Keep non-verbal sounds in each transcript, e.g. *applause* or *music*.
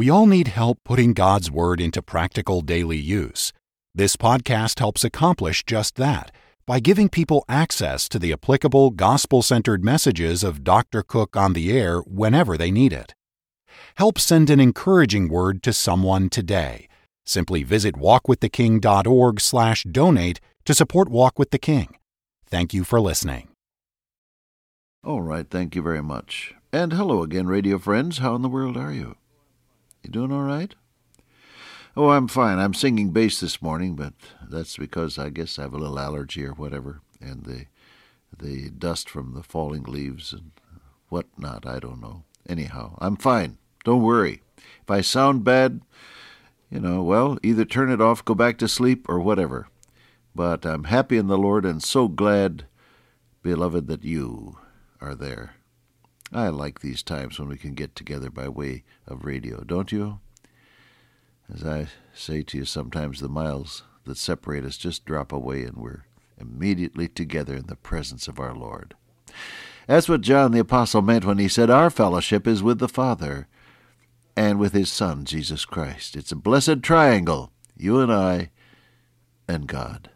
We all need help putting God's Word into practical daily use. This podcast helps accomplish just that by giving people access to the applicable gospel centered messages of Dr. Cook on the air whenever they need it. Help send an encouraging word to someone today. Simply visit walkwiththeking.org/donate to support Walk with the King. Thank you for listening. All right, thank you very much. And hello again, radio friends. How in the world are you? You doing all right? Oh, I'm fine. I'm singing bass this morning, but that's because I guess I have a little allergy or whatever, and the the dust from the falling leaves and whatnot. I don't know. Anyhow, I'm fine. Don't worry. If I sound bad, you know, well, either turn it off, go back to sleep, or whatever. But I'm happy in the Lord and so glad, beloved, that you are there. I like these times when we can get together by way of radio, don't you? As I say to you, sometimes the miles that separate us just drop away and we're immediately together in the presence of our Lord. That's what John the Apostle meant when he said, Our fellowship is with the Father and with his Son, Jesus Christ. It's a blessed triangle, you and I and God.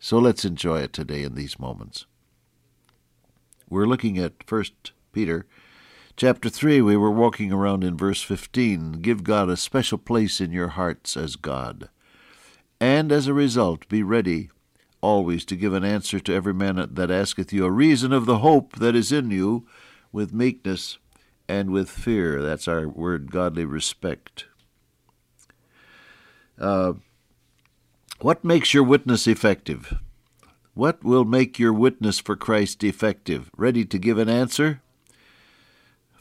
So let's enjoy it today in these moments. We're looking at First Peter chapter 3. We were walking around in verse 15. Give God a special place in your hearts as God. And as a result, be ready always to give an answer to every man that asketh you a reason of the hope that is in you with meekness and with fear. That's our word, godly respect. Uh, what makes your witness effective? What will make your witness for Christ effective? Ready to give an answer?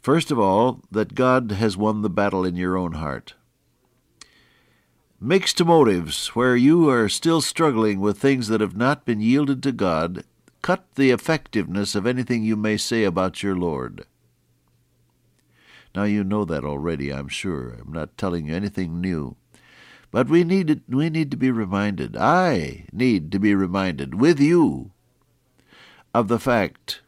First of all, that God has won the battle in your own heart. Mixed motives, where you are still struggling with things that have not been yielded to God, cut the effectiveness of anything you may say about your Lord. Now you know that already, I'm sure. I'm not telling you anything new. But we need, we need to be reminded, I need to be reminded with you, of the fact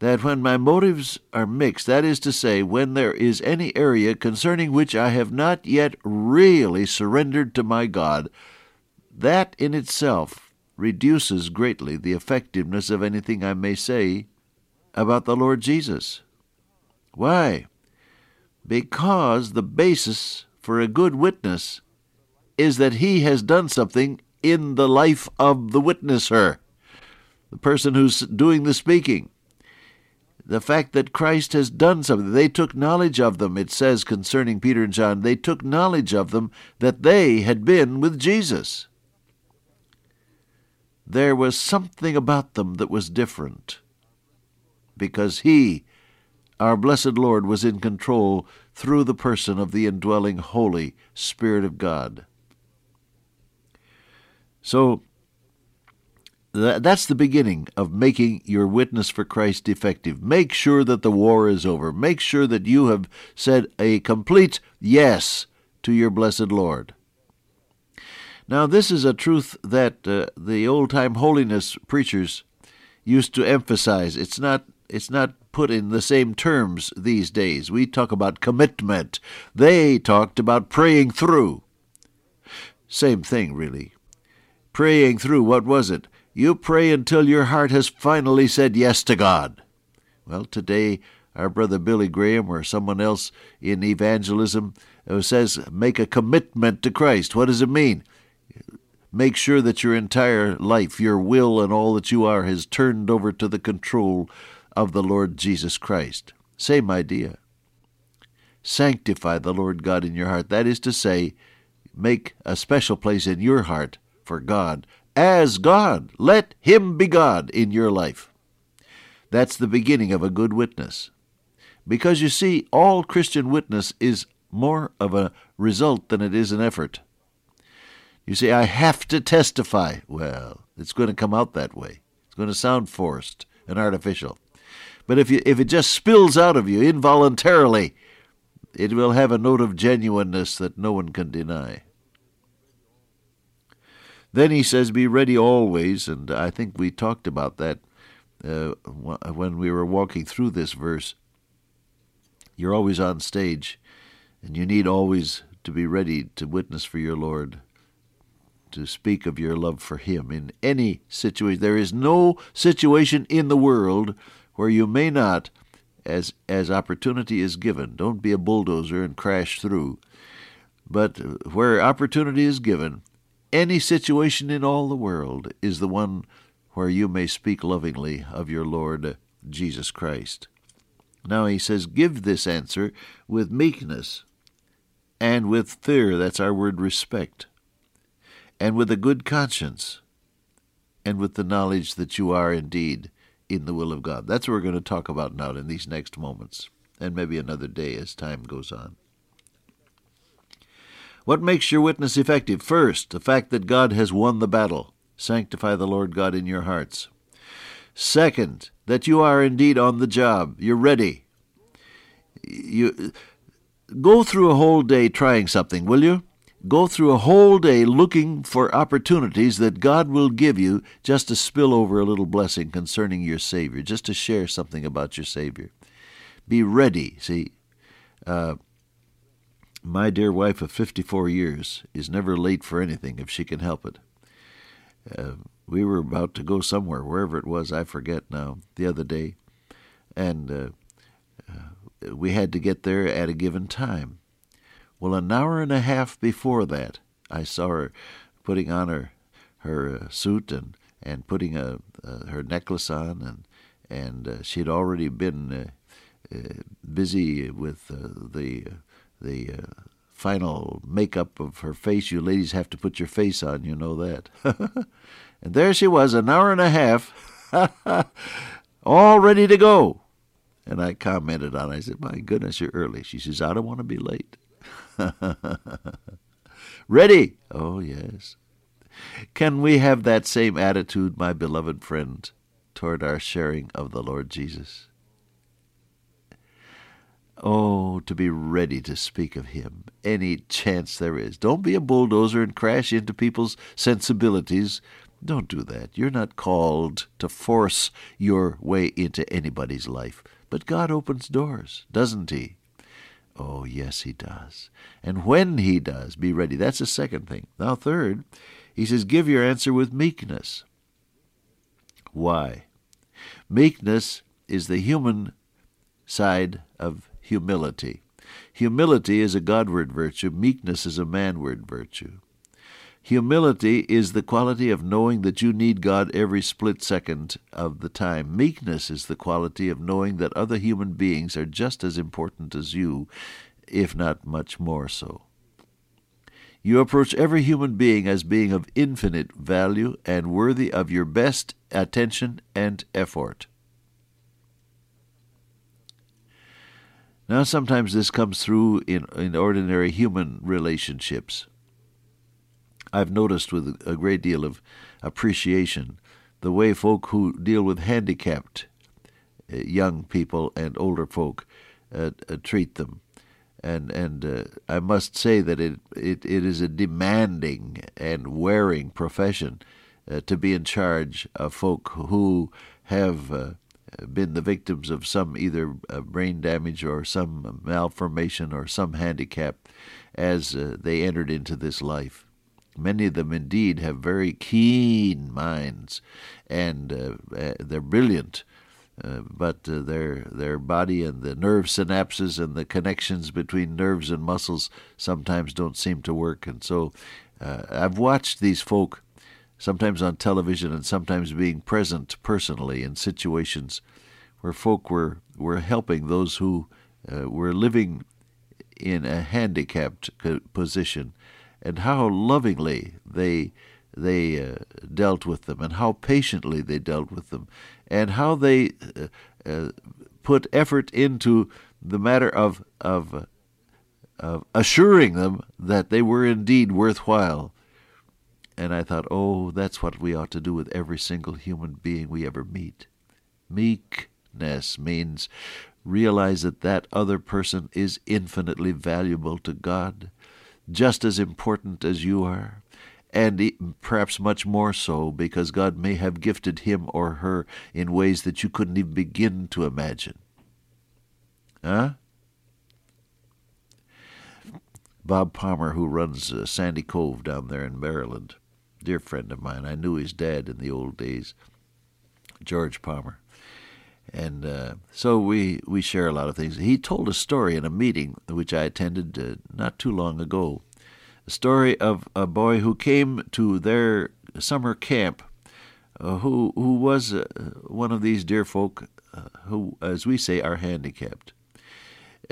that when my motives are mixed, that is to say, when there is any area concerning which I have not yet really surrendered to my God, that in itself reduces greatly the effectiveness of anything I may say about the Lord Jesus. Why? Because the basis for a good witness is that he has done something in the life of the witnesser, the person who's doing the speaking the fact that Christ has done something. They took knowledge of them, it says concerning Peter and John, they took knowledge of them that they had been with Jesus. There was something about them that was different because He, our blessed Lord, was in control through the person of the indwelling Holy Spirit of God. So, that's the beginning of making your witness for Christ effective. Make sure that the war is over. Make sure that you have said a complete yes to your blessed Lord. Now, this is a truth that uh, the old time holiness preachers used to emphasize. It's not, it's not put in the same terms these days. We talk about commitment, they talked about praying through. Same thing, really. Praying through, what was it? You pray until your heart has finally said yes to God. Well, today, our brother Billy Graham or someone else in evangelism uh, says, make a commitment to Christ. What does it mean? Make sure that your entire life, your will, and all that you are has turned over to the control of the Lord Jesus Christ. Same idea. Sanctify the Lord God in your heart. That is to say, make a special place in your heart for God as God. Let Him be God in your life. That's the beginning of a good witness. Because you see, all Christian witness is more of a result than it is an effort. You say, I have to testify. Well, it's going to come out that way. It's going to sound forced and artificial. But if, you, if it just spills out of you involuntarily, it will have a note of genuineness that no one can deny. Then he says, Be ready always, and I think we talked about that uh, when we were walking through this verse. You're always on stage. And you need always to be ready to witness for your Lord, to speak of your love for Him in any situation. There is no situation in the world where you may not, as, as opportunity is given, don't be a bulldozer and crash through, but where opportunity is given, any situation in all the world is the one where you may speak lovingly of your Lord Jesus Christ. Now he says, Give this answer with meekness and with fear, that's our word respect, and with a good conscience, and with the knowledge that you are indeed in the will of God. That's what we're going to talk about now in these next moments, and maybe another day as time goes on. What makes your witness effective? First, the fact that God has won the battle. Sanctify the Lord God in your hearts. Second, that you are indeed on the job. You're ready. You go through a whole day trying something, will you? Go through a whole day looking for opportunities that God will give you just to spill over a little blessing concerning your Savior, just to share something about your Savior. Be ready. See, uh, my dear wife of 54 years is never late for anything if she can help it. Uh, we were about to go somewhere, wherever it was, I forget now, the other day, and uh, uh, we had to get there at a given time. Well, an hour and a half before that, I saw her putting on her her uh, suit and and putting a uh, her necklace on, and and uh, she had already been busy with the the uh, final makeup of her face. You ladies have to put your face on, you know that. *laughs* and there she was, an hour and a half, *laughs* all ready to go. And I commented on it. I said, My goodness, you're early. She says, I don't want to be late. *laughs* ready? Oh, yes. Can we have that same attitude, my beloved friend, toward our sharing of the Lord Jesus? Oh, to be ready to speak of Him any chance there is. Don't be a bulldozer and crash into people's sensibilities. Don't do that. You're not called to force your way into anybody's life. But God opens doors, doesn't He? Oh, yes, He does. And when He does, be ready. That's the second thing. Now, third, He says, give your answer with meekness. Why? Meekness is the human side of humility. Humility is a Godward virtue, meekness is a manward virtue. Humility is the quality of knowing that you need God every split second of the time. Meekness is the quality of knowing that other human beings are just as important as you, if not much more so. You approach every human being as being of infinite value and worthy of your best attention and effort. Now, sometimes this comes through in, in ordinary human relationships. I've noticed with a great deal of appreciation the way folk who deal with handicapped uh, young people and older folk uh, uh, treat them. And and uh, I must say that it, it, it is a demanding and wearing profession uh, to be in charge of folk who have been the victims of some either uh, brain damage or some malformation or some handicap as uh, they entered into this life. Many of them indeed have very keen minds, and uh, uh they're brilliant. Uh, but uh, their their body and the nerve synapses and the connections between nerves and muscles sometimes don't seem to work, and so I've watched these folk sometimes on television and sometimes being present personally in situations where folk were, were helping those who uh, were living in a handicapped position and how lovingly they they uh, dealt with them and how patiently they dealt with them and how they uh, uh put effort into the matter of of of assuring them that they were indeed worthwhile and I thought, oh, that's what we ought to do with every single human being we ever meet. Meekness means realize that that other person is infinitely valuable to God, just as important as you are, and perhaps much more so because God may have gifted him or her in ways that you couldn't even begin to imagine. Huh? Bob Palmer, who runs uh, Sandy Cove down there in Maryland. Dear friend of mine. I knew his dad in the old days, George Palmer. And uh, so we, we share a lot of things. He told a story in a meeting which I attended uh, not too long ago. A story of a boy who came to their summer camp uh, who, who was uh, one of these dear folk uh, who, as we say, are handicapped.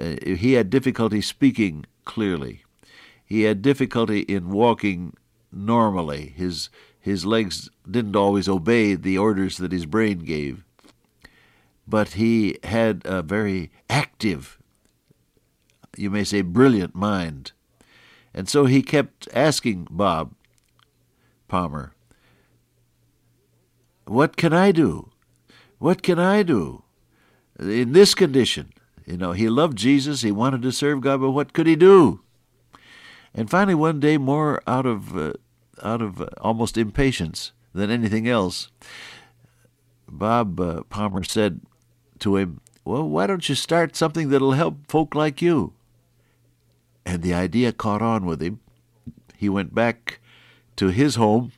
Uh, he had difficulty speaking clearly. He had difficulty in walking normally. His his legs didn't always obey the orders that his brain gave. But he had a very active, you may say brilliant mind. And so he kept asking Bob Palmer, What can I do? What can I do in this condition? You know, he loved Jesus, he wanted to serve God, but what could he do? And finally, one day, more out of uh, out of uh, almost impatience than anything else, Bob uh, Palmer said to him, Well, why don't you start something that'll help folk like you? And the idea caught on with him. He went back to his home.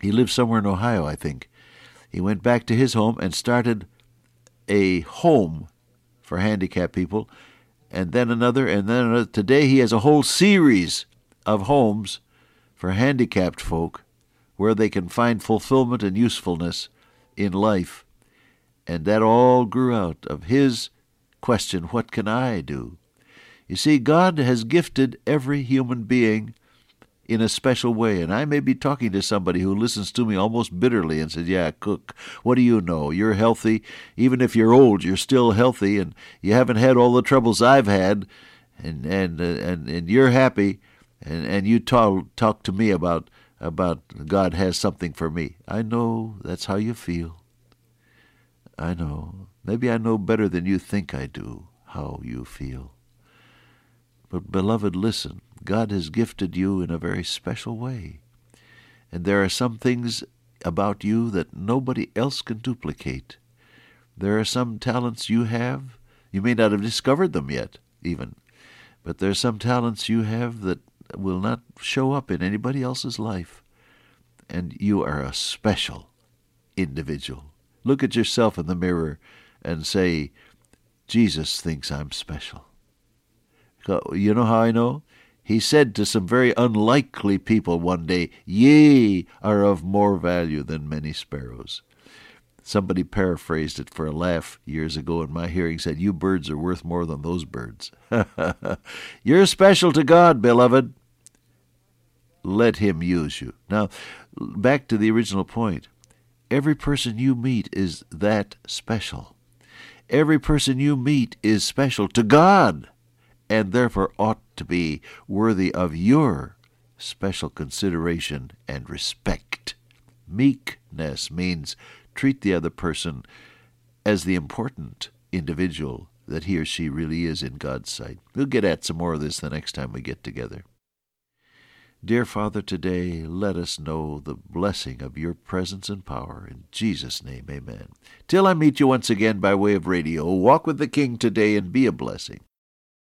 He lived somewhere in Ohio, I think. He went back to his home and started a home for handicapped people, and then another, and then another. Today he has a whole series of homes for handicapped folk where they can find fulfillment and usefulness in life. And that all grew out of his question, What can I do? You see, God has gifted every human being in a special way. And I may be talking to somebody who listens to me almost bitterly and says, Yeah, Cook, what do you know? You're healthy. Even if you're old, you're still healthy, and you haven't had all the troubles I've had, and, and, uh, and, and you're happy and and you talk talk to me about about God has something for me. I know that's how you feel. I know. Maybe I know better than you think I do how you feel. But beloved, listen. God has gifted you in a very special way. And there are some things about you that nobody else can duplicate. There are some talents you have. You may not have discovered them yet, even. But there are some talents you have that will not show up in anybody else's life. And you are a special individual. Look at yourself in the mirror and say, Jesus thinks I'm special. You know how I know? He said to some very unlikely people one day, Ye are of more value than many sparrows. Somebody paraphrased it for a laugh years ago in my hearing, said, You birds are worth more than those birds. *laughs* You're special to God, beloved let Him use you. Now, back to the original point. Every person you meet is that special. Every person you meet is special to God, and therefore ought to be worthy of your special consideration and respect. Meekness means treat the other person as the important individual that he or she really is in God's sight. We'll get at some more of this the next time we get together. Dear Father, today let us know the blessing of your presence and power. In Jesus' name, amen. Till I meet you once again by way of radio, walk with the King today and be a blessing.